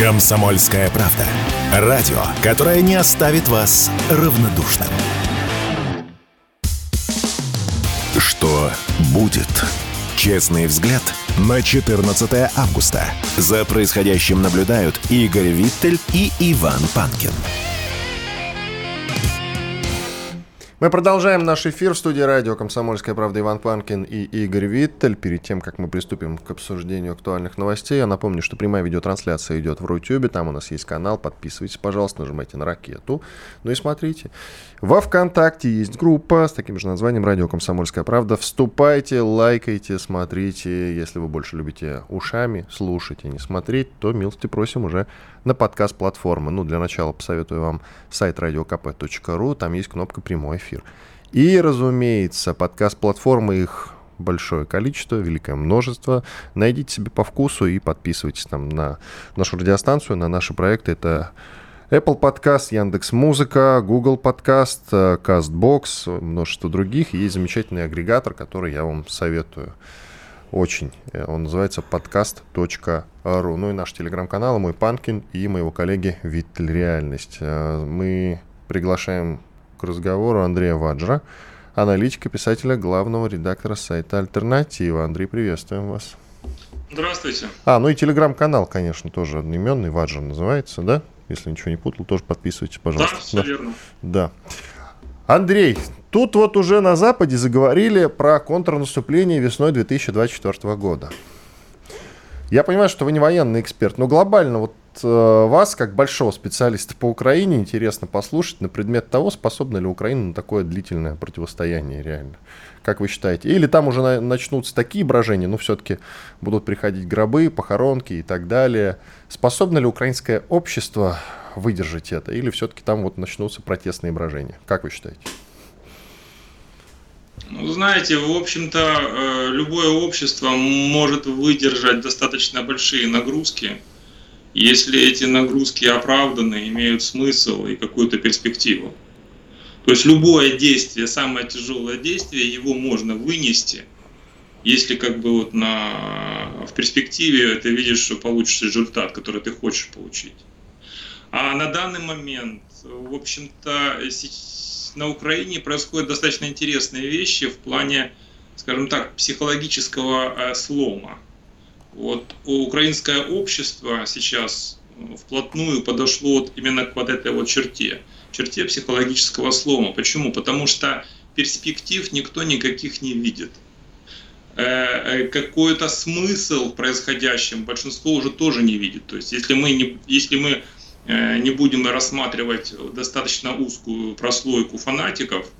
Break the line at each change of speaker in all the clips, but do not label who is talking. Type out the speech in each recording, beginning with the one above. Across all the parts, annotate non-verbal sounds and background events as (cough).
Комсомольская правда. Радио, которое не оставит вас равнодушным. Что будет? Честный взгляд на 14 августа. За происходящим наблюдают Игорь Виттель и Иван Панкин.
Мы продолжаем наш эфир в студии радио «Комсомольская правда» Иван Панкин и Игорь Виттель. Перед тем, как мы приступим к обсуждению актуальных новостей, я напомню, что прямая видеотрансляция идет в Рутюбе. Там у нас есть канал. Подписывайтесь, пожалуйста, нажимайте на ракету. Ну и смотрите. Во ВКонтакте есть группа с таким же названием «Радио Комсомольская правда». Вступайте, лайкайте, смотрите. Если вы больше любите ушами слушать и не смотреть, то милости просим уже на подкаст-платформы. Ну, для начала посоветую вам сайт radiokp.ru. Там есть кнопка «Прямой эфир». И, разумеется, подкаст-платформы их большое количество, великое множество. Найдите себе по вкусу и подписывайтесь там на нашу радиостанцию, на наши проекты. Это Apple Podcast, Яндекс Музыка, Google Podcast, э, CastBox, множество других. Есть замечательный агрегатор, который я вам советую. Очень. Э, он называется podcast.ru. Ну и наш телеграм-канал, мой Панкин и моего коллеги Виттель Реальность. Э, мы приглашаем к разговору Андрея Ваджра, аналитика, писателя, главного редактора сайта «Альтернатива». Андрей, приветствуем вас.
Здравствуйте.
А, ну и телеграм-канал, конечно, тоже одноименный, Ваджер называется, да? Если ничего не путал, тоже подписывайтесь, пожалуйста. Да,
все да. верно.
Да. Андрей, тут вот уже на Западе заговорили про контрнаступление весной 2024 года. Я понимаю, что вы не военный эксперт, но глобально вот э, вас, как большого специалиста по Украине, интересно послушать на предмет того, способна ли Украина на такое длительное противостояние реально. Как вы считаете? Или там уже на, начнутся такие брожения, но все-таки будут приходить гробы, похоронки и так далее. Способно ли украинское общество выдержать это? Или все-таки там вот начнутся протестные брожения? Как вы считаете?
Ну, знаете, в общем-то, э, любое общество может выдержать достаточно большие нагрузки, если эти нагрузки оправданы, имеют смысл и какую-то перспективу. То есть любое действие, самое тяжелое действие, его можно вынести, если как бы вот на, в перспективе ты видишь, что получишь результат, который ты хочешь получить. А на данный момент, в общем-то, на Украине происходят достаточно интересные вещи в плане, скажем так, психологического э, слома. Вот украинское общество сейчас вплотную подошло вот именно к вот этой вот черте, черте психологического слома. Почему? Потому что перспектив никто никаких не видит. Э, э, какой-то смысл в происходящем большинство уже тоже не видит. То есть если мы, не, если мы Э, не будем рассматривать достаточно узкую прослойку фанатиков,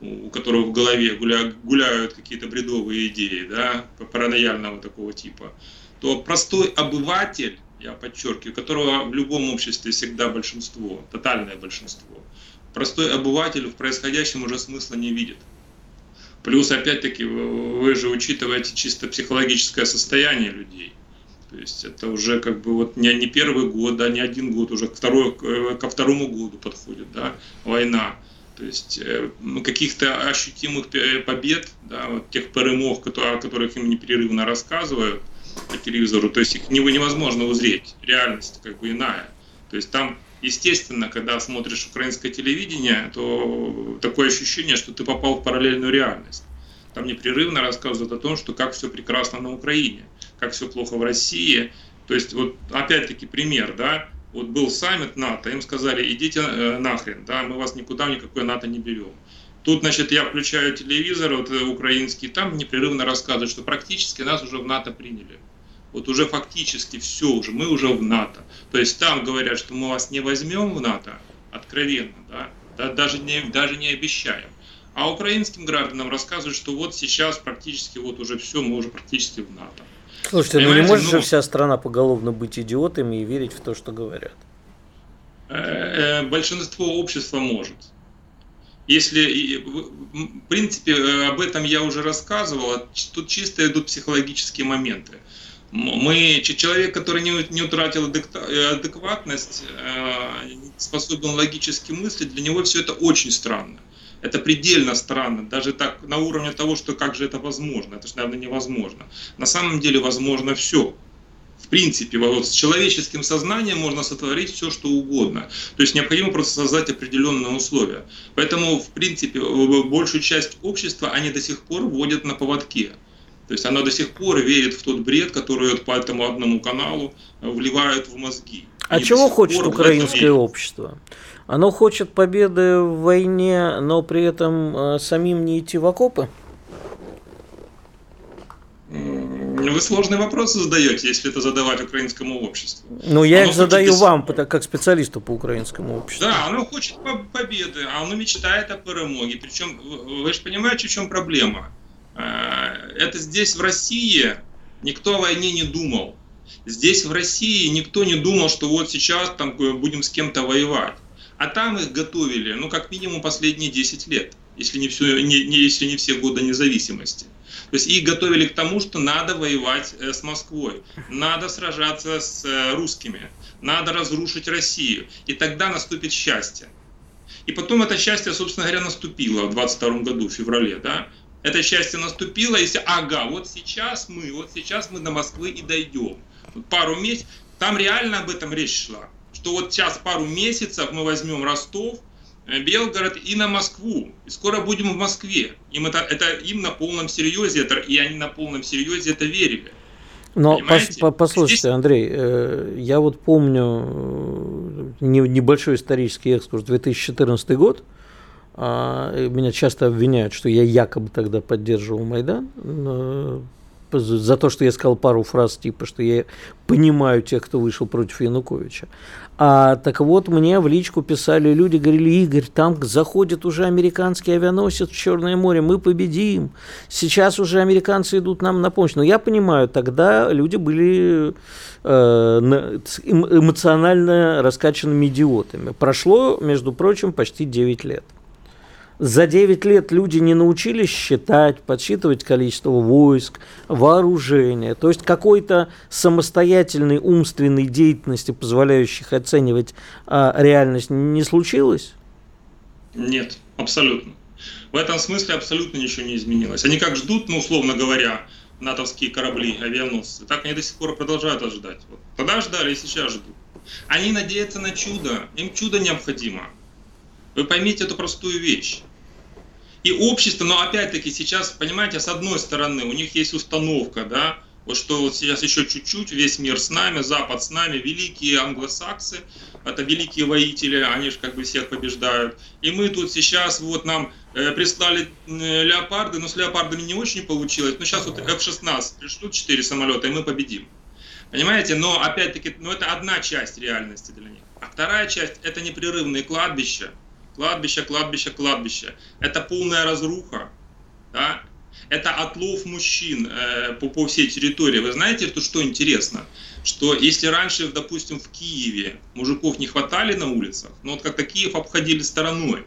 у которых в голове гуляют какие-то бредовые идеи, да, паранояльного такого типа, то простой обыватель, я подчеркиваю, которого в любом обществе всегда большинство, тотальное большинство, простой обыватель в происходящем уже смысла не видит. Плюс, опять-таки, вы же учитываете чисто психологическое состояние людей – то есть это уже как бы вот не, не первый год, да, не один год, уже к второй, э, ко второму году подходит, да, война. То есть э, каких-то ощутимых побед, да, вот тех перемог, о которых им непрерывно рассказывают по телевизору, то есть их невозможно узреть, реальность как бы иная. То есть там, естественно, когда смотришь украинское телевидение, то такое ощущение, что ты попал в параллельную реальность. Там непрерывно рассказывают о том, что как все прекрасно на Украине как все плохо в России. То есть вот опять-таки пример, да, вот был саммит НАТО, им сказали, идите э, нахрен, да, мы вас никуда никакой НАТО не берем. Тут, значит, я включаю телевизор, вот э, украинский, там непрерывно рассказывают, что практически нас уже в НАТО приняли. Вот уже фактически все уже, мы уже в НАТО. То есть там говорят, что мы вас не возьмем в НАТО, откровенно, да, да даже, не, даже не обещаем. А украинским гражданам рассказывают, что вот сейчас практически вот уже все, мы уже практически в НАТО.
Слушайте, ну не может же ну, вся страна поголовно быть идиотами и верить в то, что говорят.
Э, э, большинство общества может. Если, в принципе, э, об этом я уже рассказывал, тут чисто идут психологические моменты. Мы, человек, который не, не утратил адекватность, способен логически мыслить, для него все это очень странно. Это предельно странно, даже так на уровне того, что как же это возможно, это же, наверное, невозможно. На самом деле возможно все. В принципе, вот с человеческим сознанием можно сотворить все, что угодно. То есть необходимо просто создать определенные условия. Поэтому, в принципе, большую часть общества они до сих пор вводят на поводке. То есть она до сих пор верит в тот бред, который по этому одному каналу вливают в мозги.
А Они чего хочет украинское общество? Оно хочет победы в войне, но при этом э, самим не идти в окопы?
Вы сложные вопросы задаете, если это задавать украинскому обществу.
Ну, я оно их задаю хочет... вам, как специалисту по украинскому обществу.
Да, оно хочет победы, а оно мечтает о перемоге. Причем, вы же понимаете, в чем проблема? Э, это здесь, в России, никто о войне не думал. Здесь, в России, никто не думал, что вот сейчас там будем с кем-то воевать. А там их готовили, ну, как минимум последние 10 лет, если не, все, не, не, если не все годы независимости. То есть их готовили к тому, что надо воевать э, с Москвой, надо сражаться с э, русскими, надо разрушить Россию, и тогда наступит счастье. И потом это счастье, собственно говоря, наступило в 22 году, в феврале, да, это счастье наступило, если, ага, вот сейчас мы, вот сейчас мы до Москвы и дойдем. Пару месяцев, там реально об этом речь шла, что вот сейчас пару месяцев мы возьмем Ростов, э, Белгород и на Москву. И скоро будем в Москве. Им это, это им на полном серьезе, это, и они на полном серьезе это верили.
Но пос, по, послушайте, Здесь... Андрей, э, я вот помню э, небольшой исторический экскурс 2014 год, а, меня часто обвиняют, что я якобы тогда поддерживал Майдан за то, что я сказал пару фраз типа, что я понимаю тех, кто вышел против Януковича. А так вот, мне в личку писали люди, говорили, Игорь, там заходит уже американский авианосец в Черное море, мы победим. Сейчас уже американцы идут нам на помощь. Но я понимаю, тогда люди были э, эмоционально раскачанными идиотами. Прошло, между прочим, почти 9 лет за 9 лет люди не научились считать, подсчитывать количество войск, вооружения. То есть какой-то самостоятельной умственной деятельности, позволяющих оценивать а, реальность, не случилось?
Нет, абсолютно. В этом смысле абсолютно ничего не изменилось. Они как ждут, ну, условно говоря, натовские корабли, авианосцы, так они до сих пор продолжают ожидать. Вот. Тогда ждали и сейчас ждут. Они надеются на чудо, им чудо необходимо. Вы поймите эту простую вещь. И общество, но опять-таки сейчас, понимаете, с одной стороны, у них есть установка, да, вот что вот сейчас еще чуть-чуть, весь мир с нами, Запад с нами, великие англосаксы, это великие воители, они же как бы всех побеждают. И мы тут сейчас вот нам э, прислали леопарды, но с леопардами не очень получилось. Но сейчас вот F-16 пришлют 4 самолета, и мы победим. Понимаете? Но опять-таки, ну это одна часть реальности для них. А вторая часть это непрерывные кладбища, Кладбище, кладбище, кладбище. Это полная разруха. Да? Это отлов мужчин э, по, по всей территории. Вы знаете, что, что интересно? Что если раньше, допустим, в Киеве мужиков не хватали на улицах, ну вот как-то Киев обходили стороной.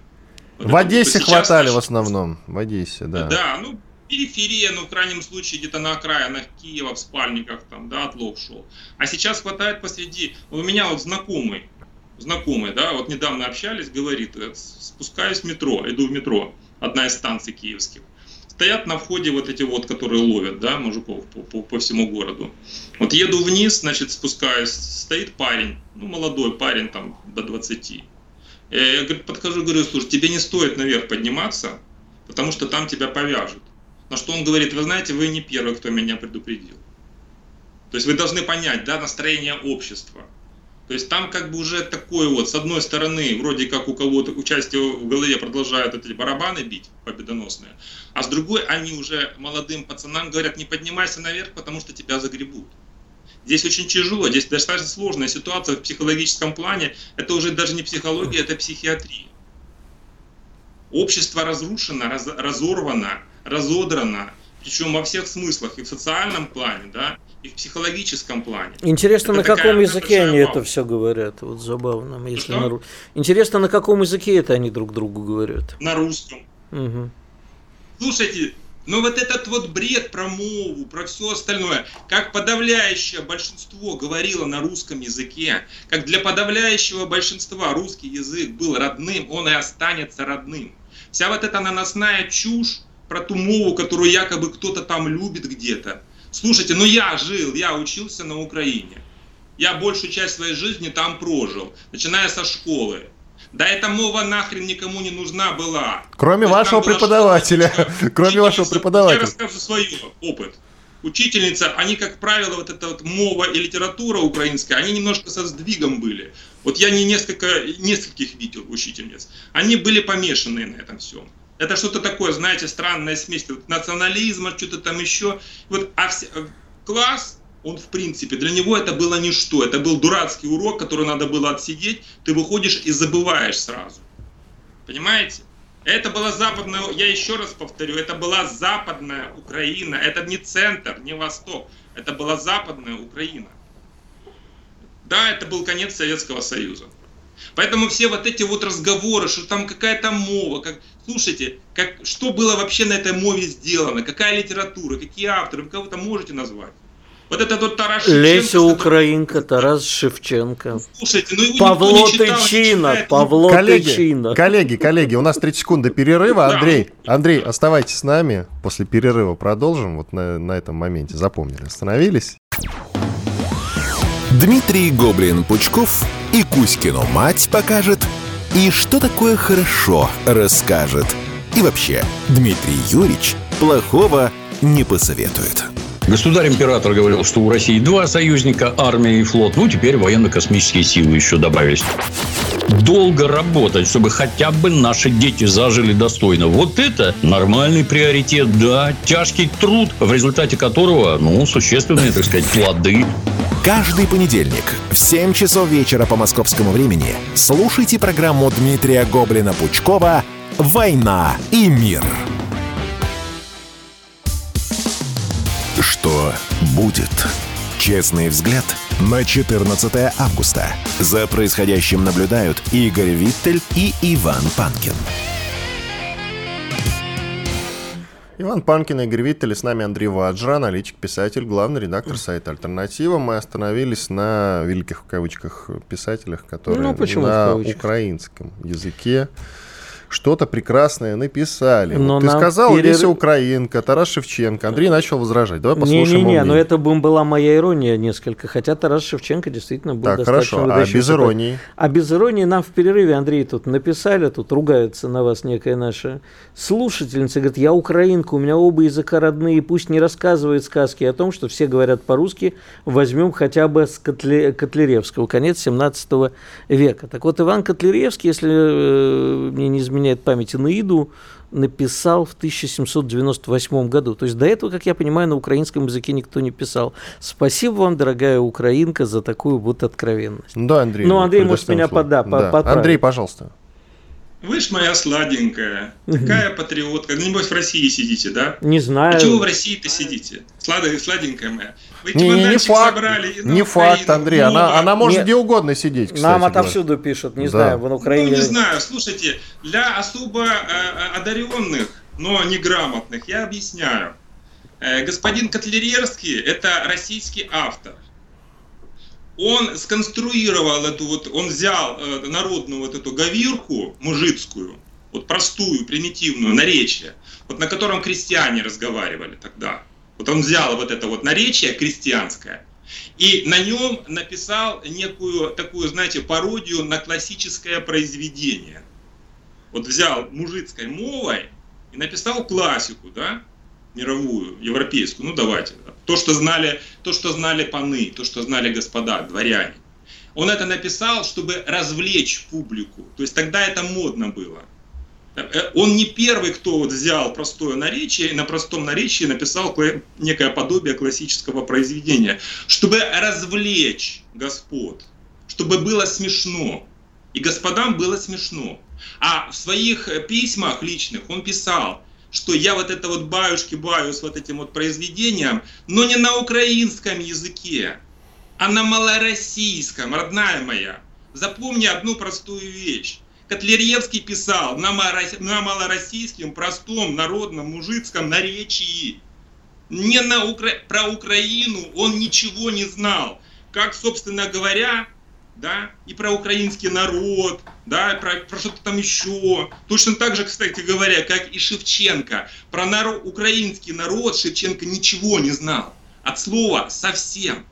Вот в Одессе хватали в основном. В Одессе, да.
Да, ну периферия, ну в крайнем случае где-то на окраинах Киева, в спальниках там, да, отлов шел. А сейчас хватает посреди. У меня вот знакомый, знакомый, да, вот недавно общались, говорит, э, спускаюсь в метро, иду в метро, одна из станций киевских. Стоят на входе вот эти вот, которые ловят, да, мужиков по, по, по всему городу. Вот еду вниз, значит, спускаюсь, стоит парень, ну, молодой парень, там, до 20. Я, говорю, подхожу, говорю, слушай, тебе не стоит наверх подниматься, потому что там тебя повяжут. На что он говорит, вы знаете, вы не первый, кто меня предупредил. То есть вы должны понять, да, настроение общества – то есть там как бы уже такое вот, с одной стороны, вроде как у кого-то участие в голове продолжают эти барабаны бить победоносные, а с другой они уже молодым пацанам говорят, не поднимайся наверх, потому что тебя загребут. Здесь очень тяжело, здесь достаточно сложная ситуация в психологическом плане. Это уже даже не психология, это психиатрия. Общество разрушено, раз, разорвано, разодрано, причем во всех смыслах, и в социальном плане, да, и в психологическом плане.
Интересно, это на каком языке они это все говорят? Вот забавно. Если на... Интересно, на каком языке это они друг другу говорят?
На русском. Угу. Слушайте, но вот этот вот бред про мову, про все остальное, как подавляющее большинство говорило на русском языке, как для подавляющего большинства русский язык был родным, он и останется родным. Вся вот эта наносная чушь про ту мову, которую якобы кто-то там любит где-то, Слушайте, ну я жил, я учился на Украине. Я большую часть своей жизни там прожил, начиная со школы. Да эта мова нахрен никому не нужна была.
Кроме вашего преподавателя. (laughs) Кроме вашего преподавателя.
Я расскажу свой опыт. Учительница, они, как правило, вот эта вот мова и литература украинская, они немножко со сдвигом были. Вот я не несколько, нескольких видел учительниц. Они были помешаны на этом всем. Это что-то такое, знаете, странная смесь вот, национализма, что-то там еще. Вот, а все, класс, он в принципе, для него это было ничто. Это был дурацкий урок, который надо было отсидеть. Ты выходишь и забываешь сразу. Понимаете? Это была западная, я еще раз повторю, это была западная Украина. Это не центр, не восток. Это была западная Украина. Да, это был конец Советского Союза. Поэтому все вот эти вот разговоры, что там какая-то мова, как, слушайте, как, что было вообще на этой мове сделано, какая литература, какие авторы, вы кого-то можете назвать? Вот это вот Тарас
Шевченко. Леся Украинка, Тарас Шевченко. Слушайте, ну его Павло Тычина, Павло
коллеги,
Тычина.
Коллеги, коллеги, у нас 3 секунды перерыва. Андрей, Андрей, оставайтесь с нами. После перерыва продолжим. Вот на, на этом моменте запомнили. Остановились.
Дмитрий Гоблин-Пучков и Кузькину мать покажет, и что такое хорошо расскажет. И вообще, Дмитрий Юрьевич плохого не посоветует.
Государь-император говорил, что у России два союзника, армия и флот. Ну, теперь военно-космические силы еще добавились. Долго работать, чтобы хотя бы наши дети зажили достойно. Вот это нормальный приоритет, да. Тяжкий труд, в результате которого, ну, существенные, так сказать, плоды.
Каждый понедельник в 7 часов вечера по московскому времени слушайте программу Дмитрия Гоблина-Пучкова «Война и мир». Что будет? Честный взгляд на 14 августа. За происходящим наблюдают Игорь Виттель и Иван Панкин.
Иван Панкин, Игорь Виттель, с нами Андрей Ваджра, аналитик, писатель, главный редактор сайта «Альтернатива». Мы остановились на великих в кавычках писателях, которые ну, на украинском языке что-то прекрасное написали. Но вот ты сказал, перерыв... Леся Украинка, Тарас Шевченко. Андрей начал возражать. Давай послушаем
Не-не-не, но это была моя ирония несколько. Хотя Тарас Шевченко действительно был так, достаточно
хорошо. А без иронии?
А без иронии нам в перерыве, Андрей, тут написали, тут ругаются на вас некая наша слушательница. Говорит, я украинка, у меня оба языка родные, пусть не рассказывает сказки о том, что все говорят по-русски, возьмем хотя бы с Котле... Котляревского, конец 17 века. Так вот, Иван Котляревский, если э, мне не изменяет изменяет память, Инаиду написал в 1798 году. То есть до этого, как я понимаю, на украинском языке никто не писал. Спасибо вам, дорогая украинка, за такую вот откровенность.
Да, Андрей.
Ну, Андрей, может, меня пода, да.
Андрей, пожалуйста.
Вы ж моя сладенькая, такая патриотка. Ну, небось, в России сидите, да?
Не знаю.
А чего вы в России-то сидите? Сладенькая, сладенькая моя.
Вы не, не, не факт, собрали не факт, Андрей. Ну, она, она может не, где угодно сидеть, кстати.
Нам отовсюду говоря. пишут, не да. знаю, в Украине.
Ну, не знаю, слушайте, для особо э, э одаренных, но неграмотных, я объясняю. Э, господин Котляревский – это российский автор он сконструировал эту вот, он взял э, народную вот эту говирку мужицкую, вот простую, примитивную, наречие, вот на котором крестьяне разговаривали тогда. Вот он взял вот это вот наречие крестьянское, и на нем написал некую такую, знаете, пародию на классическое произведение. Вот взял мужицкой мовой и написал классику, да, мировую, европейскую, ну давайте, то, что знали, то, что знали паны, то, что знали господа, дворяне. Он это написал, чтобы развлечь публику. То есть тогда это модно было. Э, он не первый, кто вот взял простое наречие и на простом наречии написал некое подобие классического произведения, чтобы развлечь господ, чтобы было смешно. И господам было смешно. А в своих письмах личных он писал, что я вот это вот баюшки баю с вот этим вот произведением, но не на украинском языке, а на малороссийском, родная моя. Запомни одну простую вещь. Котляревский писал на, малороссийском, простом, народном, мужицком наречии. Не на Укра... про Украину он ничего не знал. Как, собственно говоря, да, и про украинский народ, да, про, про что-то там еще. Точно так же, кстати говоря, как и Шевченко. Про народ, украинский народ Шевченко ничего не знал. От слова совсем.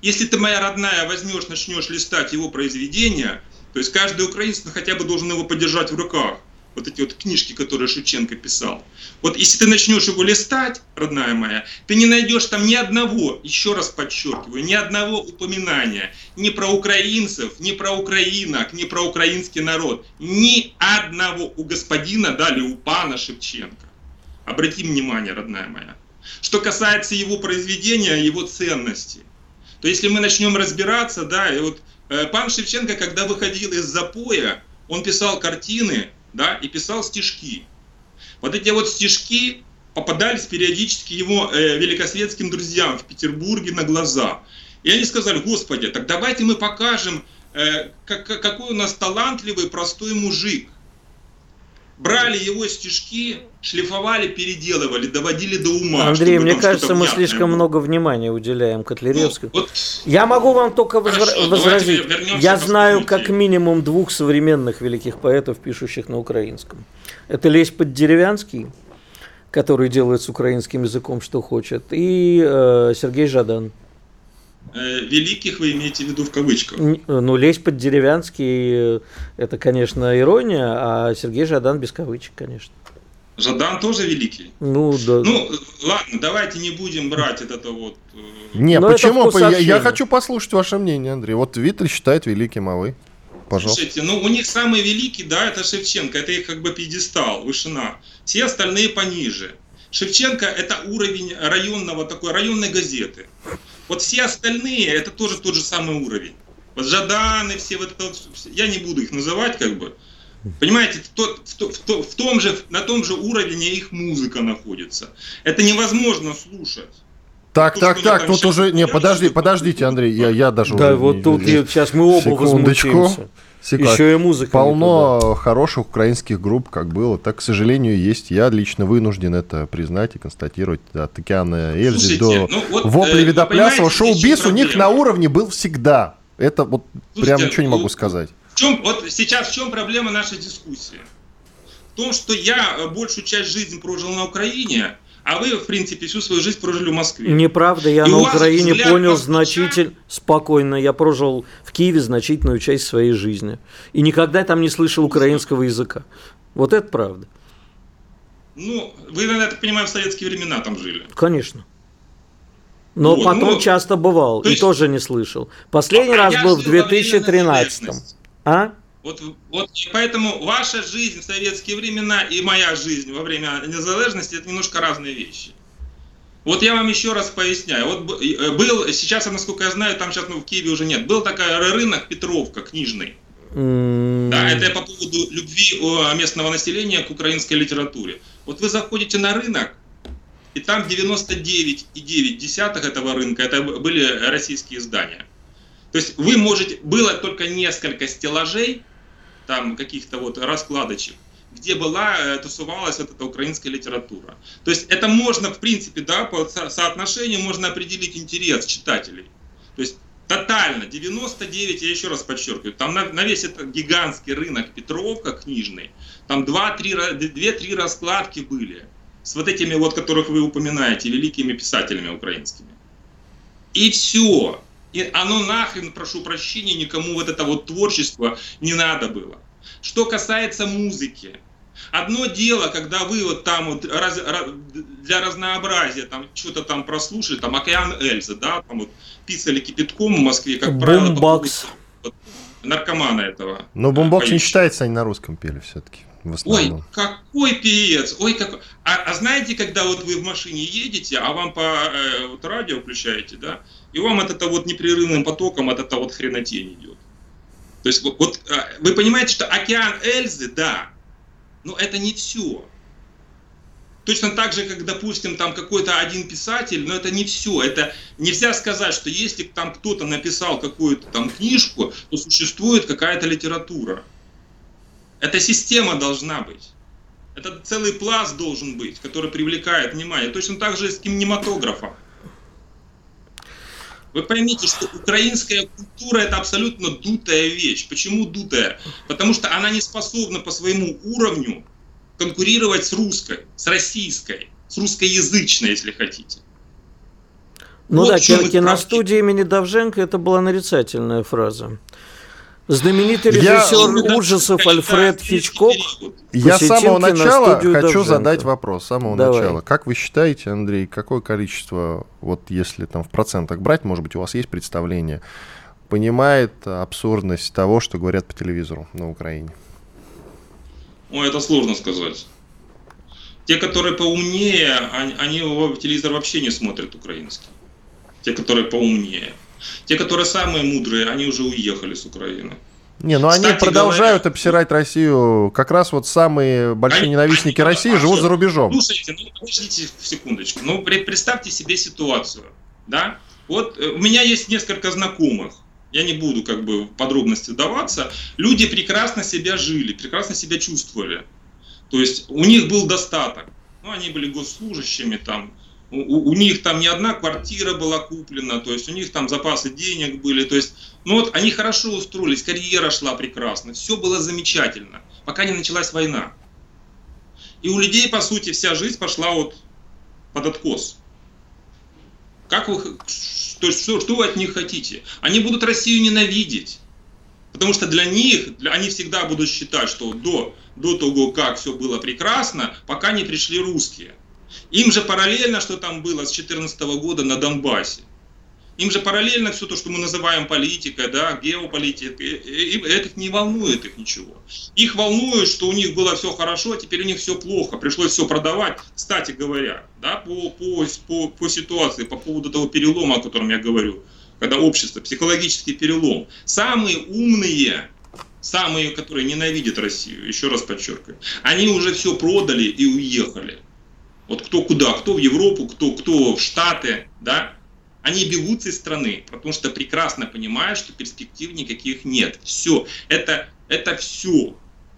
Если ты, моя родная, возьмешь, начнешь листать его произведения, то есть каждый украинец ну, хотя бы должен его подержать в руках. Вот эти вот книжки, которые Шевченко писал. Вот если ты начнешь его листать, родная моя, ты не найдешь там ни одного, еще раз подчеркиваю, ни одного упоминания ни про украинцев, ни про украинок, ни про украинский народ. Ни одного у господина, дали у пана Шевченко. Обрати внимание, родная моя. Что касается его произведения, его ценности, то если мы начнем разбираться, да, и вот э, пан Шевченко, когда выходил из запоя, он писал картины, да, и писал стишки. Вот эти вот стишки попадались периодически его э, великосветским друзьям в Петербурге на глаза. И они сказали, Господи, так давайте мы покажем, э, как, какой у нас талантливый, простой мужик брали его стишки, шлифовали, переделывали, доводили до ума.
Андрей, мне кажется, мы слишком было. много внимания уделяем Котляревскому. Ну, вот, Я могу вам только Хорошо, возразить. Я знаю как минимум двух современных великих поэтов, пишущих на украинском. Это Лесь Поддеревянский, который делает с украинским языком, что хочет, и э, Сергей Жадан.
Э, великих вы имеете в виду в кавычках?
Ну, лезть под деревянский, э, это, конечно, ирония, а Сергей Жадан без кавычек, конечно.
Жадан тоже великий.
Ну, да.
Ну, ладно, давайте не будем брать это вот...
Э, не, Но почему? Я, я хочу послушать ваше мнение, Андрей. Вот Виттель считает великим, а вы? Пожалуйста.
Слушайте, ну у них самый великий, да, это Шевченко, это их как бы пьедестал, вышина. Все остальные пониже. Шевченко это уровень районного такой, районной газеты. Вот все остальные, это тоже тот же самый уровень. Вот Жаданы, все вот это, я не буду их называть, как бы. Понимаете, в, тот, в, в, в том же, на том же уровне их музыка находится. Это невозможно слушать.
Так, то, так, так, тут уже... Не, подожди, подождите, Андрей, я, я даже
Да, вот не, тут не, сейчас мы оба Секундочку. возмутимся.
Секунд. Еще и музыка. Полно хороших украинских групп, как было, так, к сожалению, есть. Я лично вынужден это признать и констатировать. От Океана Эльзи до ну, вот, Вопли э, Видоплясова. Шоу-биз у них на уровне был всегда. Это вот Слушайте, прям ничего не могу сказать.
В чем, вот сейчас в чем проблема нашей дискуссии? В том, что я э, большую часть жизни прожил на Украине, а вы, в принципе, всю свою жизнь прожили в Москве.
Неправда, я и на Украине понял значительно, спокойно, я прожил в Киеве значительную часть своей жизни. И никогда там не слышал украинского языка. Вот это правда.
Ну, вы, наверное, я так понимаю, в советские времена там жили.
Конечно. Но вот, потом ну, часто бывал то есть, и тоже не слышал. Последний а раз был в 2013. А?
Вот, вот поэтому ваша жизнь в советские времена и моя жизнь во время незалежности это немножко разные вещи. Вот я вам еще раз поясняю. Вот э, был, сейчас, насколько я знаю, там сейчас ну, в Киеве уже нет. Был такой рынок Петровка книжный. Mm. Да, это по поводу любви местного населения к украинской литературе. Вот вы заходите на рынок, и там 99,9 этого рынка это были российские издания. То есть вы можете, было только несколько стеллажей, там каких-то вот раскладочек, где была, э, тусовалась вот эта украинская литература. То есть это можно, в принципе, да, по соотношению можно определить интерес читателей. То есть тотально, 99, я еще раз подчеркиваю, там на, на весь этот гигантский рынок Петровка книжный, там 2-3 раскладки были с вот этими вот, которых вы упоминаете, великими писателями украинскими. И все. И оно нахрен, прошу прощения, никому вот это вот творчество не надо было. Что касается музыки, Одно дело, когда вы вот там вот раз, раз, для разнообразия там что-то там прослушали, там Океан Эльза, да, там вот писали кипятком в Москве, как правило, поводу, вот, наркомана этого.
Но бумбокс не считается, они на русском пели все-таки.
Ой, какой певец! Ой, как... А, а знаете, когда вот вы в машине едете, а вам по э, вот радио включаете, да, и вам от этого вот непрерывным потоком от этого вот хренотень идет. То есть вот, вот а, вы понимаете, что океан Эльзы, да, но это не все. Точно так же, как, допустим, там какой-то один писатель, но это не все. Это нельзя сказать, что если там кто-то написал какую-то там книжку, то существует какая-то литература. Эта система должна быть. Это целый пласт должен быть, который привлекает внимание. Точно так же и с кинематографом. Вы поймите, что украинская культура это абсолютно дутая вещь. Почему дутая? Потому что она не способна по своему уровню конкурировать с русской, с российской, с русскоязычной, если хотите.
Ну вот да, киностудия имени Давженко это была нарицательная фраза. Знаменитый режиссер я, ужасов Альфред Хичкок.
Я с самого начала хочу Давженко. задать вопрос. С самого Давай. начала. Как вы считаете, Андрей, какое количество, вот если там в процентах брать, может быть, у вас есть представление, понимает абсурдность того, что говорят по телевизору на Украине?
Ой, это сложно сказать. Те, которые поумнее, они, они телевизор вообще не смотрят украинский. Те, которые поумнее. Те, которые самые мудрые, они уже уехали с Украины.
Не, ну Кстати, они продолжают говоря, обсирать Россию. Как раз вот самые большие они, ненавистники они, России а живут что? за рубежом.
Слушайте, ну подождите секундочку. Ну представьте себе ситуацию, да? Вот э, у меня есть несколько знакомых. Я не буду как бы в подробности вдаваться. Люди прекрасно себя жили, прекрасно себя чувствовали. То есть у них был достаток. Ну, они были госслужащими там, у, у них там не одна квартира была куплена, то есть у них там запасы денег были, то есть, ну вот они хорошо устроились, карьера шла прекрасно, все было замечательно, пока не началась война. И у людей, по сути, вся жизнь пошла вот под откос. Как вы, то есть, что, что вы от них хотите? Они будут Россию ненавидеть. Потому что для них, для, они всегда будут считать, что до, до того, как все было прекрасно, пока не пришли русские. Им же параллельно, что там было с 2014 года на Донбассе. Им же параллельно все то, что мы называем политикой, да, геополитикой, это не волнует их ничего. Их волнует, что у них было все хорошо, а теперь у них все плохо, пришлось все продавать. Кстати говоря, да, по, по, по, по ситуации, по поводу того перелома, о котором я говорю, когда общество, психологический перелом, самые умные, самые, которые ненавидят Россию, еще раз подчеркиваю, они уже все продали и уехали. Вот кто куда, кто в Европу, кто, кто в Штаты, да, они бегут из страны, потому что прекрасно понимают, что перспектив никаких нет. Все, это, это все.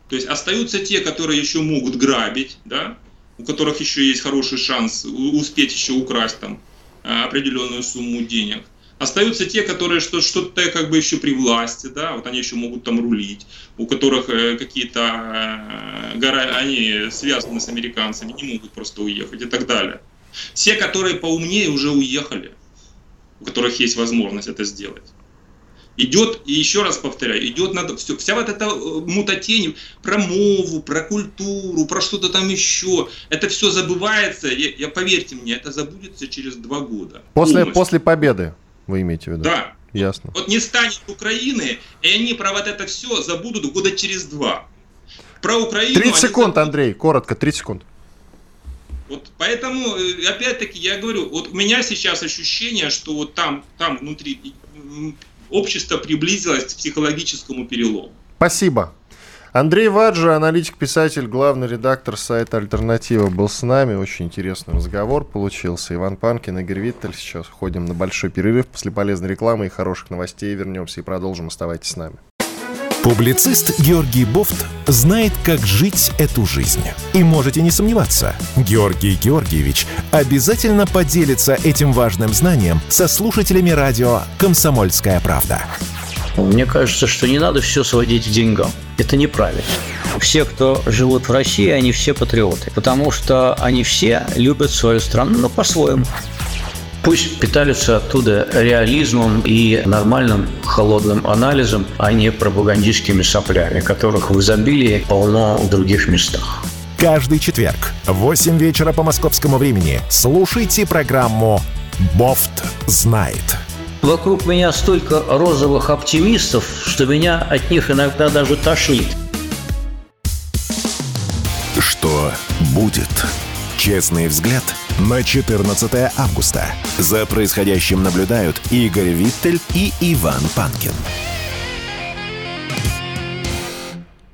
То есть остаются те, которые еще могут грабить, да, у которых еще есть хороший шанс успеть еще украсть там а, определенную сумму денег. Остаются те, которые что, что-то как бы еще при власти, да, вот они еще могут там рулить, у которых э, какие-то э, они связаны с американцами, не могут просто уехать и так далее. Все, которые поумнее, уже уехали, у которых есть возможность это сделать. Идет, и еще раз повторяю, идет надо все, вся вот эта э, мутатень про мову, про культуру, про что-то там еще, это все забывается, я, я поверьте мне, это забудется через два года.
После, после победы. Вы имеете в виду?
Да.
Ясно.
Вот не станет Украины, и они про вот это все забудут года через два.
Про Украину... 30 секунд, забудут... Андрей, коротко, 30 секунд.
Вот поэтому, э, опять-таки, я говорю, вот у меня сейчас ощущение, что вот там, там внутри общество приблизилось к психологическому перелому.
Спасибо. Андрей Ваджи, аналитик, писатель, главный редактор сайта «Альтернатива» был с нами. Очень интересный разговор получился. Иван Панкин, Игорь Виттель. Сейчас ходим на большой перерыв. После полезной рекламы и хороших новостей вернемся и продолжим. Оставайтесь с нами.
Публицист Георгий Бофт знает, как жить эту жизнь. И можете не сомневаться, Георгий Георгиевич обязательно поделится этим важным знанием со слушателями радио «Комсомольская правда».
Мне кажется, что не надо все сводить к деньгам. Это неправильно. Все, кто живут в России, они все патриоты, потому что они все любят свою страну, но по-своему. Пусть питаются оттуда реализмом и нормальным холодным анализом, а не пропагандистскими соплями, которых в изобилии полно в других местах.
Каждый четверг в 8 вечера по московскому времени слушайте программу «Бофт знает».
Вокруг меня столько розовых оптимистов, что меня от них иногда даже тошнит.
Что будет? Честный взгляд на 14 августа. За происходящим наблюдают Игорь Виттель и Иван Панкин.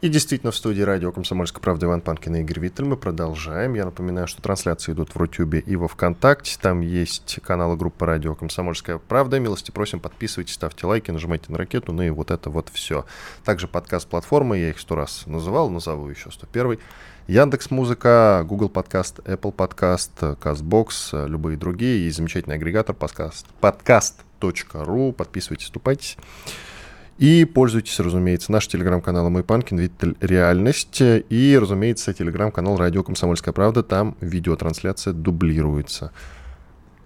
И действительно, в студии радио «Комсомольская правда» Иван Панкин и Игорь Виттель. Мы продолжаем. Я напоминаю, что трансляции идут в Рутюбе и во Вконтакте. Там есть каналы группы радио «Комсомольская правда». Милости просим, подписывайтесь, ставьте лайки, нажимайте на ракету, ну и вот это вот все. Также подкаст-платформы, я их сто раз называл, назову еще 101 Яндекс Музыка, Google Подкаст, Apple Подкаст, Castbox, любые другие и замечательный агрегатор подкаст, подкаст.ру. Подписывайтесь, вступайтесь. И пользуйтесь, разумеется, наш телеграм-канал «Мой Панкин», Виттель «Реальность». И, разумеется, телеграм-канал «Радио Комсомольская правда». Там видеотрансляция дублируется.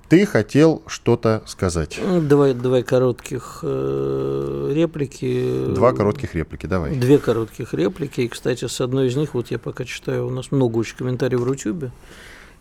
Ты хотел что-то сказать.
Давай, давай коротких э, реплики.
Два коротких реплики, давай.
Две коротких реплики. И, кстати, с одной из них, вот я пока читаю, у нас много очень комментариев в Рутюбе.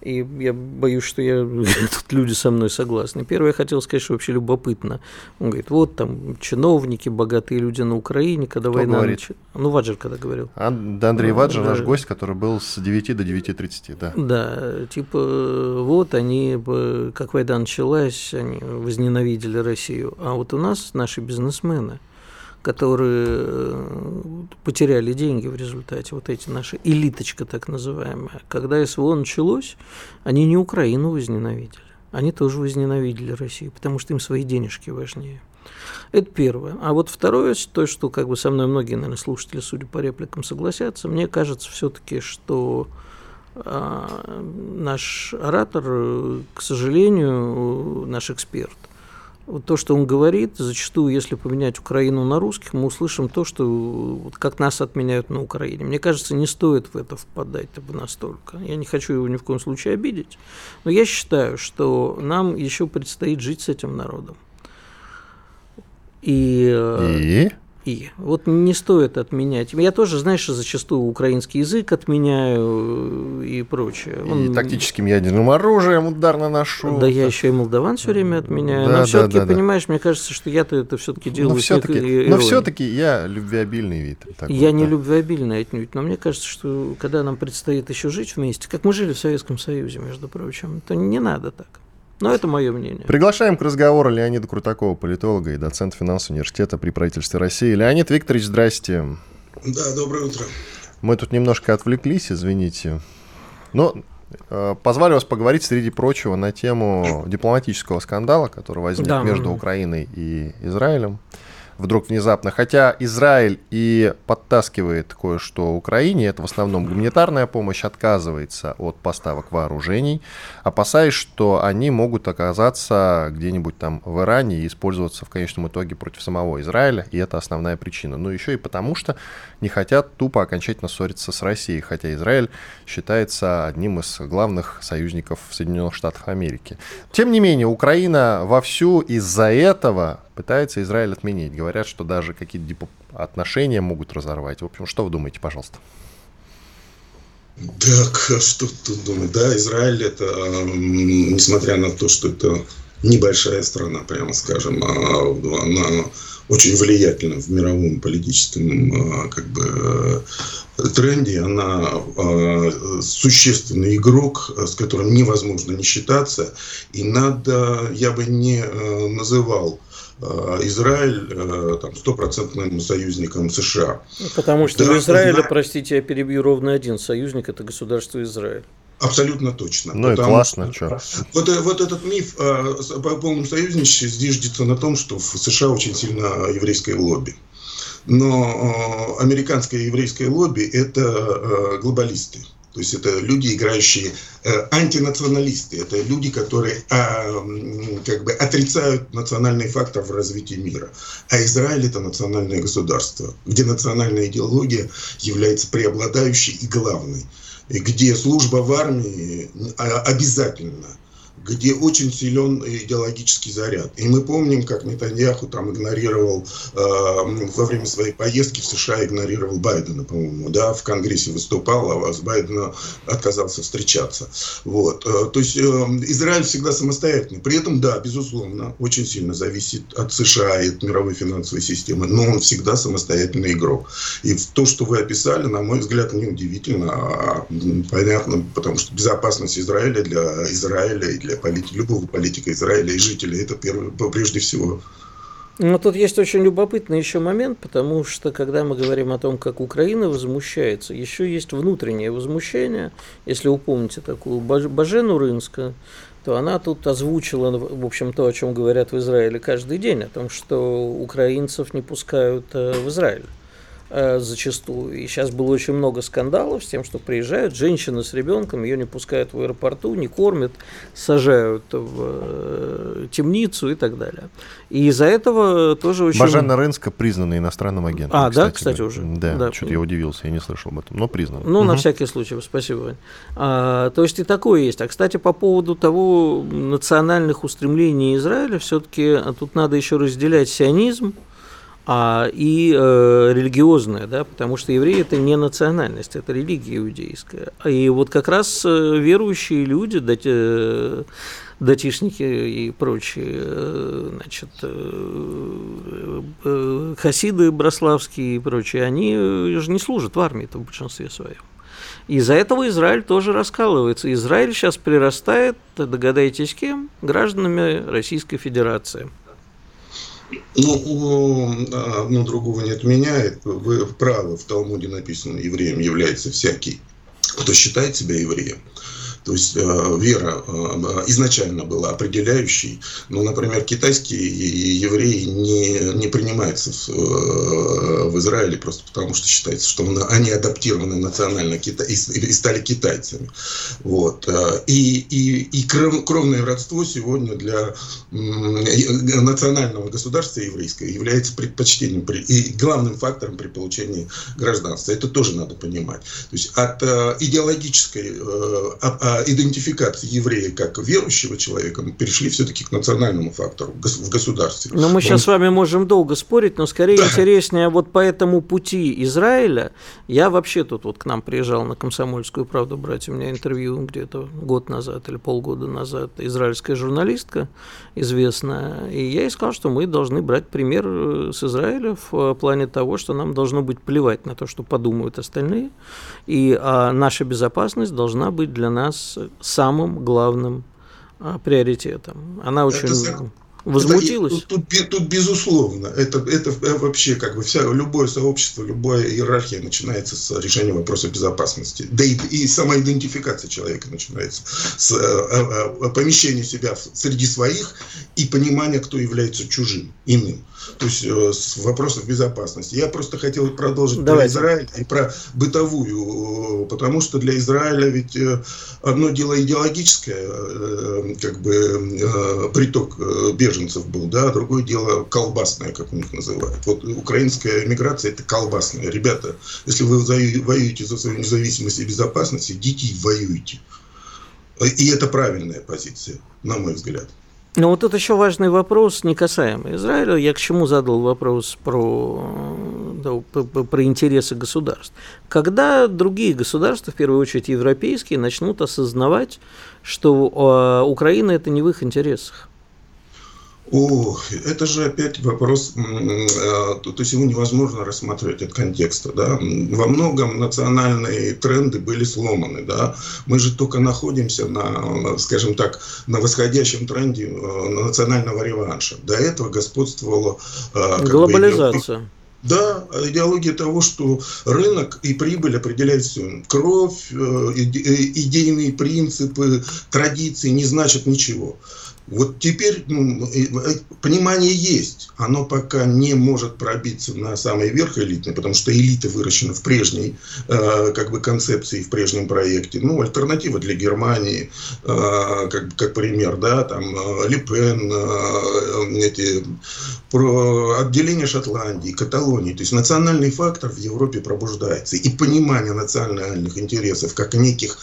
И я боюсь, что я, (laughs) тут люди со мной согласны. Первое, я хотел сказать, что вообще любопытно. Он говорит, вот там чиновники, богатые люди на Украине, когда
Кто
война...
говорит?
Нач... Ну, Ваджер когда говорил.
А, да, Андрей Ваджер,
да.
наш гость, который был с 9 до 9.30, да.
Да, типа, вот они, бы, как война началась, они возненавидели Россию. А вот у нас наши бизнесмены, которые э, потеряли деньги в результате, вот эти наши элиточка так называемая, когда СВО началось, они не Украину возненавидели, они тоже возненавидели Россию, потому что им свои денежки важнее. Это первое. А вот второе, то, что как бы со мной многие, наверное, слушатели, судя по репликам, согласятся, мне кажется все-таки, что а, наш оратор, э, к сожалению, э, наш эксперт, вот то, что он говорит, зачастую, если поменять Украину на русских, мы услышим то, что вот как нас отменяют на Украине. Мне кажется, не стоит в это впадать настолько. Я не хочу его ни в коем случае обидеть, но я считаю, что нам еще предстоит жить с этим народом. И, э,
И?
И вот не стоит отменять. Я тоже, знаешь, зачастую украинский язык отменяю э, и прочее.
И
Он-
тактическим ядерным оружием удар наношу.
Да я еще и молдаван все время отменяю.
Да,
но
да,
все-таки,
да, да.
понимаешь, мне кажется, что я-то это все-таки делаю.
Но все-таки, но все-таки я любвеобильный вид. такой,
Я не
да.
любвеобильный отнюдь, но мне кажется, что когда нам предстоит еще жить вместе, как мы жили в Советском Союзе, между прочим, то не надо так. Но это мое мнение.
Приглашаем к разговору Леонида Крутакова, политолога и доцента финансового университета при правительстве России. Леонид Викторович, здрасте.
Да, доброе утро.
Мы тут немножко отвлеклись, извините. Но э, позвали вас поговорить, среди прочего, на тему дипломатического скандала, который возник
Да.
между Украиной и Израилем. Вдруг внезапно. Хотя Израиль и подтаскивает кое-что Украине, это в основном гуманитарная помощь, отказывается от поставок вооружений, опасаясь, что они могут оказаться где-нибудь там в Иране и использоваться в конечном итоге против самого Израиля, и это основная причина. Но еще и потому, что не хотят тупо окончательно ссориться с Россией, хотя Израиль считается одним из главных союзников Соединенных Штатов Америки. Тем не менее, Украина вовсю из-за этого пытается Израиль отменить. Говорят, что даже какие-то отношения могут разорвать. В общем, что вы думаете, пожалуйста?
Так, (laughs) а что тут думать? Да, Израиль это, несмотря на то, что это небольшая страна, прямо скажем, а она очень влиятельна в мировом политическом э, как бы тренде. Она существенный игрок, с которым невозможно не считаться. И надо, я бы не э, называл Израиль э, там стопроцентным союзником США.
Потому что
Да,
у Израиля,
да.
простите, я перебью ровно один союзник, это государство Израиль.
Абсолютно точно.
Ну и
Потому
классно,
что-
что.
Вот, э, вот этот миф э, по полном союзничестве зиждется на том, что в США очень сильно еврейское лобби. Но э, американское еврейское лобби – это э, глобалисты. То есть это люди, играющие э, антинационалисты. Это люди, которые м, как бы отрицают национальный фактор в развитии мира. А Израиль – это национальное государство, где национальная идеология является преобладающей и главной и где служба в армии а, обязательно, где очень силен идеологический заряд. И мы помним, как Нетаньяху там игнорировал э, во время своей поездки в США игнорировал Байдена, по-моему, да, в Конгрессе выступал, а с Байденом отказался встречаться. Вот. Э, То есть э, Израиль всегда самостоятельный. При этом, да, безусловно, очень сильно зависит от США и от мировой финансовой системы, но он всегда самостоятельный игрок. И то, что вы описали, на мой взгляд, неудивительно, а м, понятно, потому что безопасность Израиля для Израиля и для полит- любого политика Израиля и жителей это первое, прежде всего.
Но тут есть очень любопытный еще момент, потому что когда мы говорим о том, как Украина возмущается, еще есть внутреннее возмущение. Если вы помните такую Баж- Бажену Рынска, то она тут озвучила, в общем, то, о чем говорят в Израиле каждый день, о том, что украинцев не пускают э, в Израиль. Э, зачастую. И сейчас было очень много скандалов с тем, что приезжают женщины с ребенком, ее не пускают в аэропорту, не кормят, сажают в э, темницу и так далее. И из-за этого тоже очень...
Бажена Рынска признана иностранным агентом.
А, кстати, да, кстати, уже?
Да, да. что-то я удивился, я не слышал об этом, но признан.
Ну, угу. на всякий случай, спасибо, Вань. А, то есть и такое есть. А, кстати, по поводу того национальных устремлений Израиля, все-таки тут надо еще разделять сионизм, а, и э, религиозная, да, потому что евреи это не национальность, это религия иудейская. И вот как раз э, верующие люди, дати, э, датишники и прочие, э, значит, хасиды брославские и прочие, они же не служат в армии в большинстве своем. Из-за этого Израиль тоже раскалывается. Израиль сейчас прирастает, догадайтесь кем, гражданами Российской Федерации.
Ну, одно другого не отменяет. Вы правы, в Талмуде написано, евреем является всякий, кто считает себя евреем. То есть э, вера э, изначально была определяющей. Ну, например, китайские евреи не, не принимаются в, э, в Израиле просто потому, что считается, что они адаптированы национально кита... и, стали китайцами. Вот. И, и, и кровное родство сегодня для национального государства еврейского является предпочтением и главным фактором при получении гражданства. Это тоже надо понимать. То есть от идеологической а, идентификации еврея как верующего человека мы перешли все-таки к национальному фактору в государстве.
Но мы сейчас Он... с вами можем долго спорить, но скорее да. интереснее вот по этому пути Израиля. Я вообще тут вот к нам приезжал на «Комсомольскую правду» брать у меня интервью где-то год назад или полгода назад. Израильская журналистка известная. И я ей сказал, что мы должны брать пример э, с Израиля в плане того, что нам должно быть плевать на то, что подумают остальные. И а наша безопасность должна быть для нас самым главным а, приоритетом. Она очень это, возмутилась.
Это, тут, тут, тут безусловно, это, это вообще как бы вся, любое сообщество, любая иерархия начинается с решения вопроса безопасности. Да и, и самоидентификация человека начинается с а, а, помещения себя среди своих и понимания, кто является чужим, иным то есть э, с вопросов безопасности. Я просто хотел продолжить Давайте. про Израиль и про бытовую, э, потому что для Израиля ведь э, одно дело идеологическое, как бы приток беженцев был, да, другое дело колбасное, как у них называют. Вот украинская миграция это колбасная. Ребята, если вы воюете за свою независимость и безопасность, идите и воюйте. И это правильная позиция, на мой взгляд.
Но вот тут еще важный вопрос, не касаемый Израиля. Я к чему задал вопрос про, да, про интересы государств. Когда другие государства, в первую очередь европейские, начнут осознавать, что а, Украина – это не в их интересах?
О, это же опять вопрос, а, то есть его невозможно рассматривать от контекста. Да? Во многом национальные тренды были сломаны. Да? Мы же только находимся на, скажем так, на восходящем тренде э, национального реванша. До этого господствовала...
А, Глобализация.
Бы, да, идеология того, что рынок и прибыль определяют все. Кровь, э, идейные принципы, традиции не значат ничего. Вот теперь ну, э, понимание есть. Оно пока не может пробиться на самый верх элитный, потому что элита выращена в прежней э, как бы концепции, в прежнем проекте. Ну, альтернатива для Германии, э, как, как пример, да, там э, Лепен, э, эти, про отделение Шотландии, Каталонии. То есть национальный фактор в Европе пробуждается. И понимание национальных интересов как неких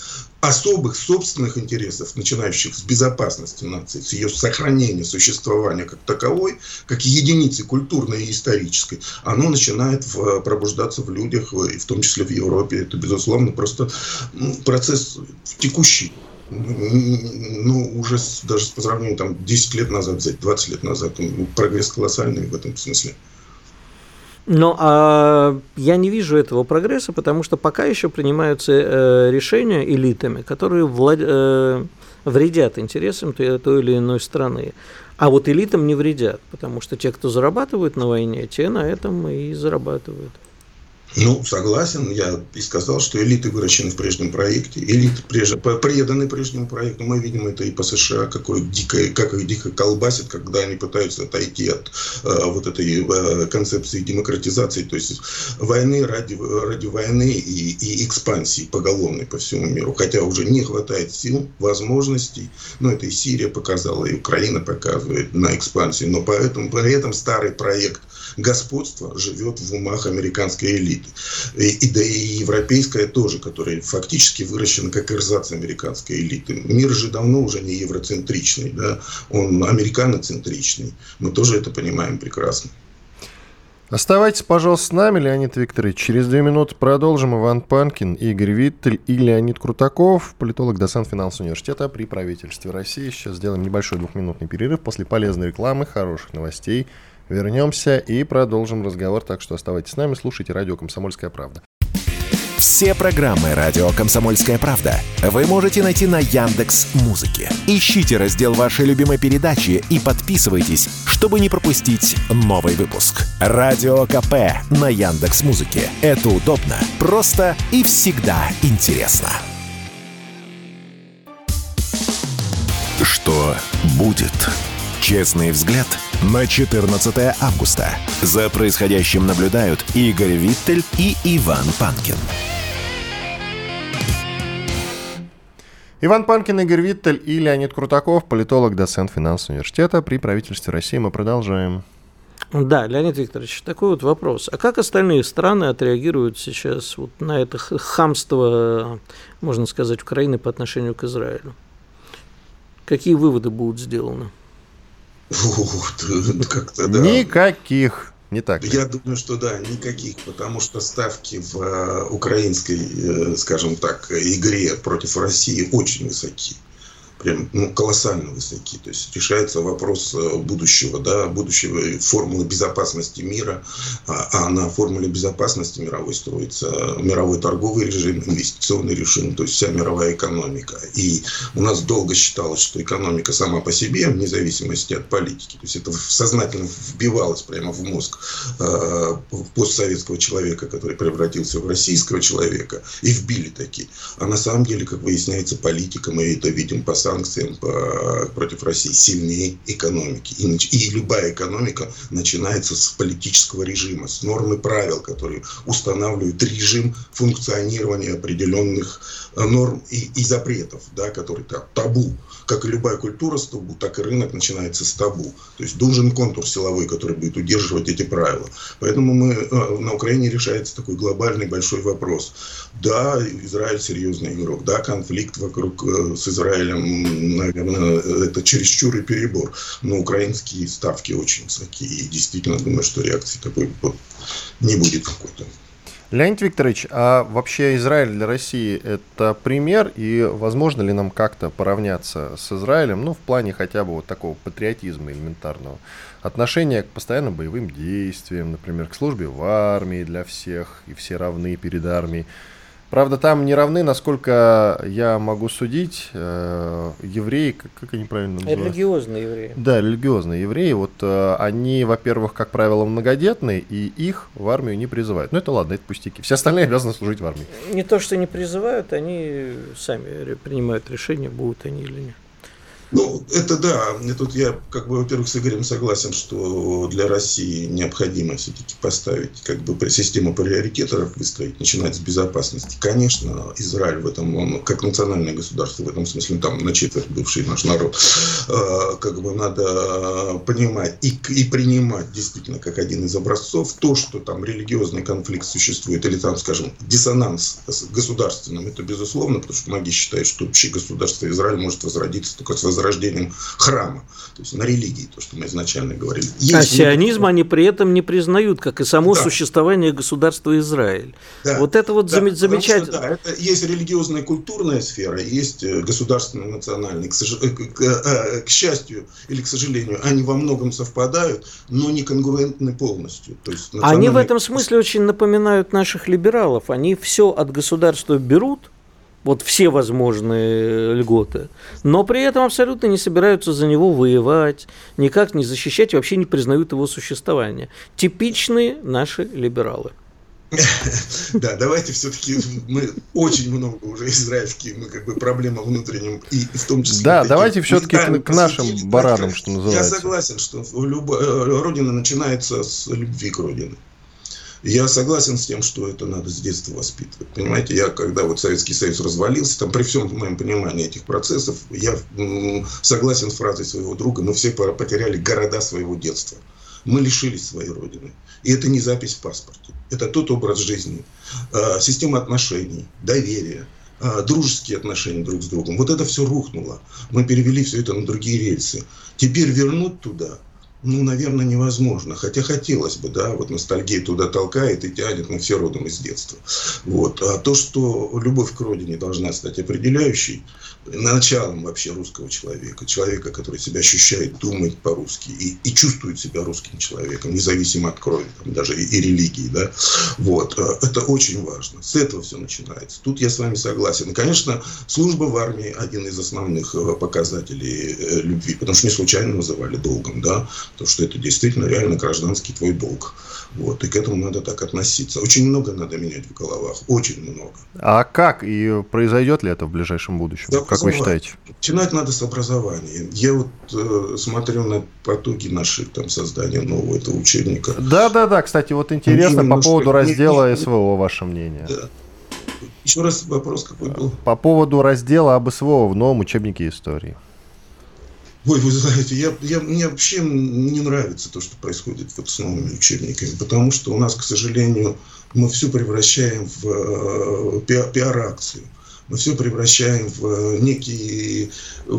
особых собственных интересов, начинающих с безопасности нации, с ее сохранения, существования как таковой, как единицы культурной и исторической, оно начинает в, пробуждаться в людях, и в том числе в Европе. Это, безусловно, просто ну, процесс текущий ну, уже даже по сравнению там 10 лет назад взять, 20 лет назад, ну, прогресс колоссальный в этом смысле.
Но а, я не вижу этого прогресса, потому что пока еще принимаются э, решения элитами, которые влад... э, вредят интересам той, той или иной страны. А вот элитам не вредят, потому что те, кто зарабатывают на войне, те на этом и зарабатывают.
Ну, согласен, я и сказал, что элиты выращены в прежнем проекте, элиты прежде, преданы прежнему проекту. Мы видим это и по США, какой дикое, как их дико колбасит, когда они пытаются отойти от э, вот этой э, концепции демократизации, то есть войны ради, ради войны и, и экспансии поголовной по всему миру. Хотя уже не хватает сил, возможностей. Но это и Сирия показала, и Украина показывает на экспансию. Но поэтому, при этом старый проект господство живет в умах американской элиты. И, и да и европейская тоже, которая фактически выращена как эрзац американской элиты. Мир же давно уже не евроцентричный, да? он американоцентричный. Мы тоже это понимаем прекрасно.
Оставайтесь, пожалуйста, с нами, Леонид Викторович. Через две минуты продолжим. Иван Панкин, Игорь Виттель и Леонид Крутаков, политолог доцент финансового университета при правительстве России. Сейчас сделаем небольшой двухминутный перерыв после полезной рекламы, хороших новостей – Вернемся и продолжим разговор, так что оставайтесь с нами, слушайте радио «Комсомольская правда».
Все программы «Радио Комсомольская правда» вы можете найти на Яндекс Музыке. Ищите раздел вашей любимой передачи и подписывайтесь, чтобы не пропустить новый выпуск. Радио КП на Яндекс Музыке. Это удобно, просто и всегда интересно. Что будет? Честный взгляд на 14 августа. За происходящим наблюдают Игорь Виттель и Иван Панкин.
Иван Панкин, Игорь Виттель и Леонид Крутаков, политолог, доцент финансового университета при правительстве России. Мы продолжаем.
Да, Леонид Викторович, такой вот вопрос. А как остальные страны отреагируют сейчас вот на это хамство, можно сказать, Украины по отношению к Израилю? Какие выводы будут сделаны?
Вот, (laughs) как-то, да.
Никаких. Не так.
Я думаю, что да, никаких, потому что ставки в э, украинской, э, скажем так, игре против России очень высоки прям ну, колоссально высоки. То есть решается вопрос э, будущего, да, будущего формулы безопасности мира, а, а на формуле безопасности мировой строится мировой торговый режим, инвестиционный режим, то есть вся мировая экономика. И у нас долго считалось, что экономика сама по себе, вне зависимости от политики, то есть это сознательно вбивалось прямо в мозг э, постсоветского человека, который превратился в российского человека, и вбили такие. А на самом деле, как выясняется, политика, мы это видим по санкциям против России сильнее экономики. И, и любая экономика начинается с политического режима, с нормы правил, которые устанавливают режим функционирования определенных э, норм и, и запретов, да, которые там, табу. Как и любая культура с табу, так и рынок начинается с табу. То есть должен контур силовой, который будет удерживать эти правила. Поэтому мы, э, на Украине решается такой глобальный большой вопрос. Да, Израиль серьезный игрок, да, конфликт вокруг э, с Израилем наверное, это чересчур и перебор. Но украинские ставки очень высокие. И действительно думаю, что реакции такой не будет какой-то.
Леонид Викторович, а вообще Израиль для России это пример, и возможно ли нам как-то поравняться с Израилем, ну, в плане хотя бы вот такого патриотизма элементарного, отношения к постоянным боевым действиям, например, к службе в армии для всех, и все равны перед армией, Правда, там не равны, насколько я могу судить, э, евреи, как, как они правильно называют?
Религиозные евреи.
Да, религиозные евреи. Вот э, они, во-первых, как правило, многодетные, и их в армию не призывают. Ну это ладно, это пустяки. Все остальные обязаны служить в армии.
Не то, что не призывают, они сами принимают решение, будут они или нет.
Ну, это да. Тут я, как бы, во-первых, с Игорем согласен, что для России необходимо все-таки поставить, как бы, систему приоритетов выстроить, начинать с безопасности. Конечно, Израиль в этом, он, как национальное государство, в этом смысле, там, на четверть бывший наш народ, э, как бы, надо понимать и, и принимать, действительно, как один из образцов, то, что там религиозный конфликт существует, или там, скажем, диссонанс с государственным, это безусловно, потому что многие считают, что вообще государство Израиль может возродиться только с возрождением храма, то есть на религии, то, что мы изначально говорили.
Есть а сионизм они при этом не признают, как и само да. существование государства Израиль. Да. Вот это вот да. замечательно.
Да, это есть религиозная культурная сфера, есть э, государственная национальная. К, сож... Э, к, к, э, к счастью или к сожалению, они во многом совпадают, но не конгруентны полностью. То
есть национальные... Они в этом смысле очень напоминают наших либералов. Они все от государства берут, вот все возможные льготы, но при этом абсолютно не собираются за него воевать, никак не защищать и вообще не признают его существование. Типичные наши либералы. (laughs)
Да, давайте все-таки мы очень много уже израильские, мы как бы проблема внутренним и в том числе.
Да, давайте все-таки к, к нашим баранам, что называется.
Я согласен, что э, родина начинается с любви к родине. Я согласен с тем, что это надо с детства воспитывать. Понимаете, я когда вот Советский Союз развалился, там при всем моем понимании этих процессов, я согласен с фразой своего друга, мы все потеряли города своего детства. Мы лишились своей родины. И это не запись в паспорте. Это тот образ жизни, а, система отношений, доверия, а, дружеские отношения друг с другом. Вот это все рухнуло. Мы перевели все это на другие рельсы. Теперь вернуть туда ну, наверное, невозможно. Хотя хотелось бы, да, вот ностальгия туда толкает и тянет, мы все родом из детства. Вот. А то, что любовь к родине должна стать определяющей, началом вообще русского человека, человека, который себя ощущает, думает по-русски и, и чувствует себя русским человеком, независимо от крови, там, даже и, и религии, да, вот, а, это очень важно. С этого все начинается. Тут я с вами согласен. И, конечно, служба в армии один из основных э, показателей э, любви, потому что не случайно называли долгом, да, потому что это действительно реально гражданский твой долг. Вот, и к этому надо так относиться. Очень много надо менять в головах, очень много.
А как и произойдет ли это в ближайшем будущем? Как вы считаете?
Начинать надо с образования. Я вот э, смотрю на потоки наших там создания нового этого учебника.
Да, да, да. Кстати, вот интересно по поводу раздела не, СВО ваше мнение. Да.
Еще раз вопрос какой был?
По поводу раздела об СВО в новом учебнике истории.
Ой, вы знаете, я, я, мне вообще не нравится то, что происходит вот с новыми учебниками, потому что у нас, к сожалению, мы все превращаем в э, пиар-акцию. Мы все превращаем в э, некие э,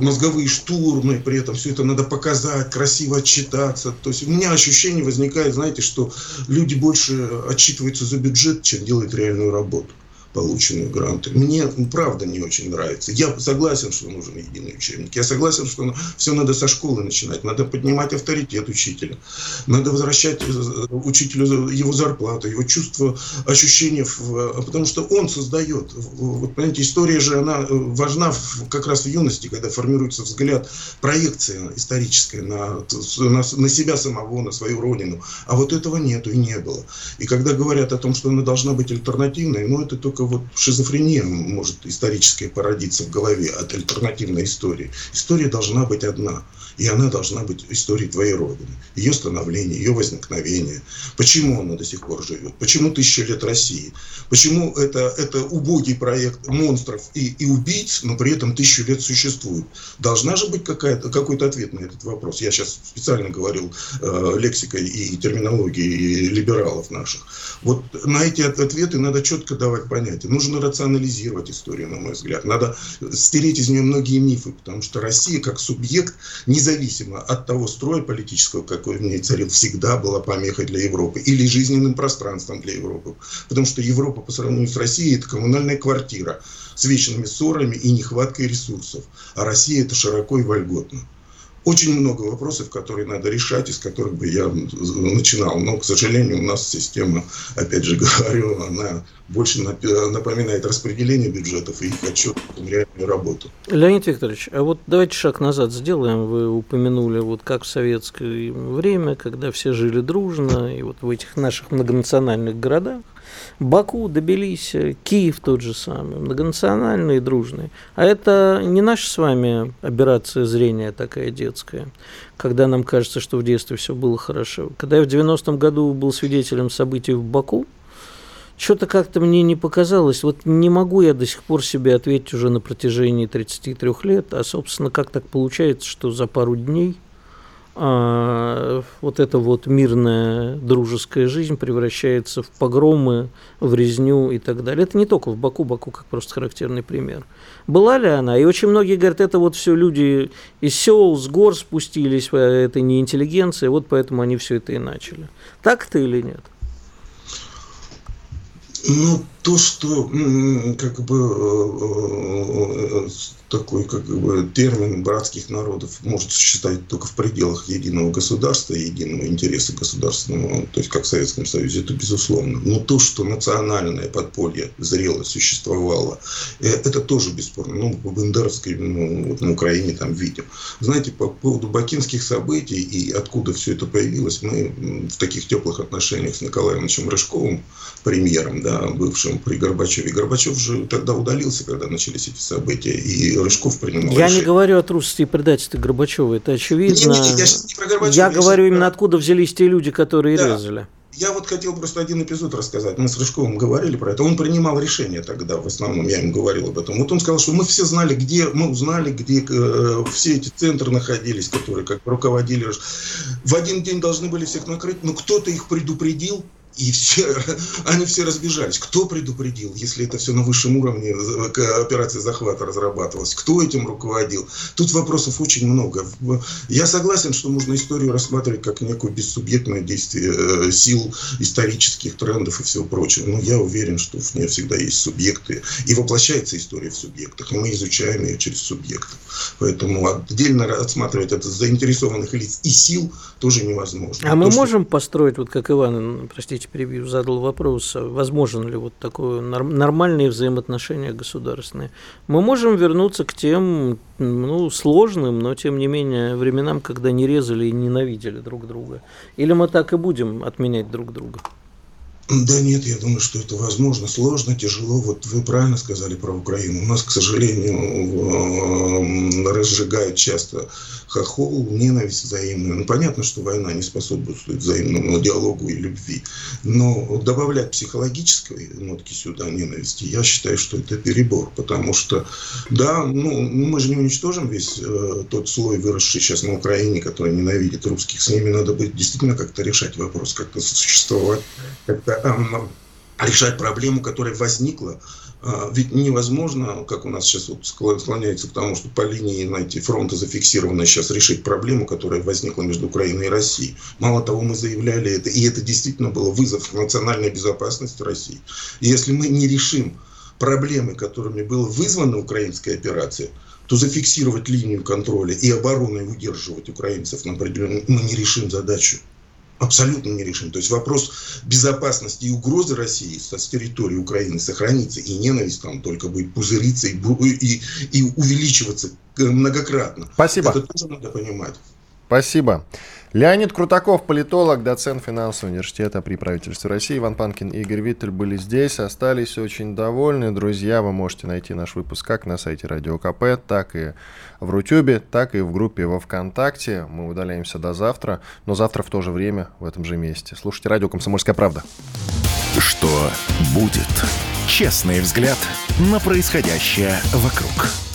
мозговые штурмы, при этом все это надо показать, красиво отчитаться. То есть у меня ощущение возникает, знаете, что люди больше отчитываются за бюджет, чем делают реальную работу полученные гранты. Мне, правда, не очень нравится. Я согласен, что нужен единый учебник. Я согласен, что все надо со школы начинать. Надо поднимать авторитет учителя. Надо возвращать э, учителю его зарплату, его чувство, ощущение. Потому что он создает. Вот, понимаете, история же, она э, важна как раз в юности, когда формируется взгляд, проекция историческая на, на, на себя самого, на свою родину. А вот этого нету и не было. И когда говорят о том, что она должна быть альтернативной, ну, это только вот шизофрения может историческая породиться в голове от альтернативной истории. История должна быть одна. И она должна быть историей твоей Родины. Ее становление, ее возникновение. Почему она до сих пор живет? Почему тысяча лет России? Почему это, это убогий проект монстров и, и убийц, но при этом тысячу лет существует? Должна же быть какая-то, какой-то ответ на этот вопрос. Я сейчас специально говорил э, лексикой и терминологией либералов наших. Вот на эти ответы надо четко давать понятие. Нужно рационализировать историю, на мой взгляд. Надо стереть из нее многие мифы, потому что Россия как субъект не независимо от того строя политического, какой в ней царил, всегда была помехой для Европы или жизненным пространством для Европы. Потому что Европа по сравнению с Россией – это коммунальная квартира с вечными ссорами и нехваткой ресурсов. А Россия – это широко и вольготно очень много вопросов, которые надо решать, из которых бы я начинал. Но, к сожалению, у нас система, опять же (laughs) говорю, она больше напоминает распределение бюджетов и их отчет, реальную работу.
Леонид Викторович, а вот давайте шаг назад сделаем. Вы упомянули, вот как в советское время, когда все жили дружно, и вот в этих наших многонациональных городах, Баку, Тбилиси, Киев тот же самый, многонациональные, дружные. А это не наша с вами операция зрения такая детская, когда нам кажется, что в детстве все было хорошо. Когда я в 90-м году был свидетелем событий в Баку, что-то как-то мне не показалось. Вот не могу я до сих пор себе ответить уже на протяжении 33 лет, а, собственно, как так получается, что за пару дней а, вот эта вот мирная дружеская жизнь превращается в погромы, в резню и так далее. Это не только в Баку, Баку как просто характерный пример. Была ли она? И очень многие говорят, это вот все люди из сел, с гор спустились, а это не интеллигенция, вот поэтому они все это и начали. Так это или нет?
Ну, то, что как бы э, э, такой как бы термин братских народов может существовать только в пределах единого государства единого интереса государственного, то есть как в Советском Союзе, это безусловно. Но то, что национальное подполье зрело существовало, э, это тоже бесспорно. Ну, по Бендеровской, ну, вот на Украине там видим. Знаете, по поводу бакинских событий и откуда все это появилось, мы в таких теплых отношениях с Николаем Ивановичем Рыжковым, премьером, да, бывшим при Горбачеве. Горбачев же тогда удалился, когда начались эти события, и Рыжков принимал
Я решение. не говорю о трусости и предательстве Горбачева, это очевидно. Не, не, не, я не про Горбачева. Я, я говорю именно откуда взялись те люди, которые да. резали.
Я вот хотел просто один эпизод рассказать. Мы с Рыжковым говорили про это. Он принимал решение тогда, в основном я ему говорил об этом. Вот он сказал, что мы все знали, где, мы узнали, где э, все эти центры находились, которые как руководили. В один день должны были всех накрыть, но кто-то их предупредил, и все, они все разбежались. Кто предупредил, если это все на высшем уровне операция захвата разрабатывалась? Кто этим руководил? Тут вопросов очень много. Я согласен, что можно историю рассматривать как некое бессубъектное действие э, сил, исторических трендов и всего прочего. Но я уверен, что в ней всегда есть субъекты. И воплощается история в субъектах. И мы изучаем ее через субъектов. Поэтому отдельно рассматривать это заинтересованных лиц и сил тоже невозможно.
А мы То, можем что... построить, вот как Иван, простите, извините, перебью, задал вопрос, а возможно ли вот такое нормальные взаимоотношения государственные. Мы можем вернуться к тем, ну, сложным, но тем не менее временам, когда не резали и ненавидели друг друга. Или мы так и будем отменять друг друга?
Да нет, я думаю, что это возможно. Сложно, тяжело. Вот вы правильно сказали про Украину. У нас, к сожалению, разжигают часто хохол, ненависть взаимную. Ну, понятно, что война не способствует взаимному диалогу и любви. Но добавлять психологической нотки сюда ненависти, я считаю, что это перебор. Потому что, да, ну, мы же не уничтожим весь э, тот слой, выросший сейчас на Украине, который ненавидит русских. С ними надо будет действительно как-то решать вопрос, как-то существовать, как-то решать проблему, которая возникла. А, ведь невозможно, как у нас сейчас вот склоняется к тому, что по линии знаете, фронта зафиксировано сейчас решить проблему, которая возникла между Украиной и Россией. Мало того, мы заявляли это, и это действительно было вызов национальной безопасности России. И если мы не решим проблемы, которыми была вызвана украинская операция, то зафиксировать линию контроля и обороны и удерживать украинцев на определенном мы не решим задачу абсолютно не решим. То есть вопрос безопасности и угрозы России с территории Украины сохранится, и ненависть там только будет пузыриться и, и, и увеличиваться многократно.
Спасибо.
Это тоже надо понимать.
Спасибо. Леонид Крутаков, политолог, доцент финансового университета при правительстве России. Иван Панкин и Игорь Виттель были здесь, остались очень довольны. Друзья, вы можете найти наш выпуск как на сайте Радио КП, так и в Рутюбе, так и в группе во Вконтакте. Мы удаляемся до завтра, но завтра в то же время в этом же месте. Слушайте радио «Комсомольская правда».
Что будет? Честный взгляд на происходящее вокруг.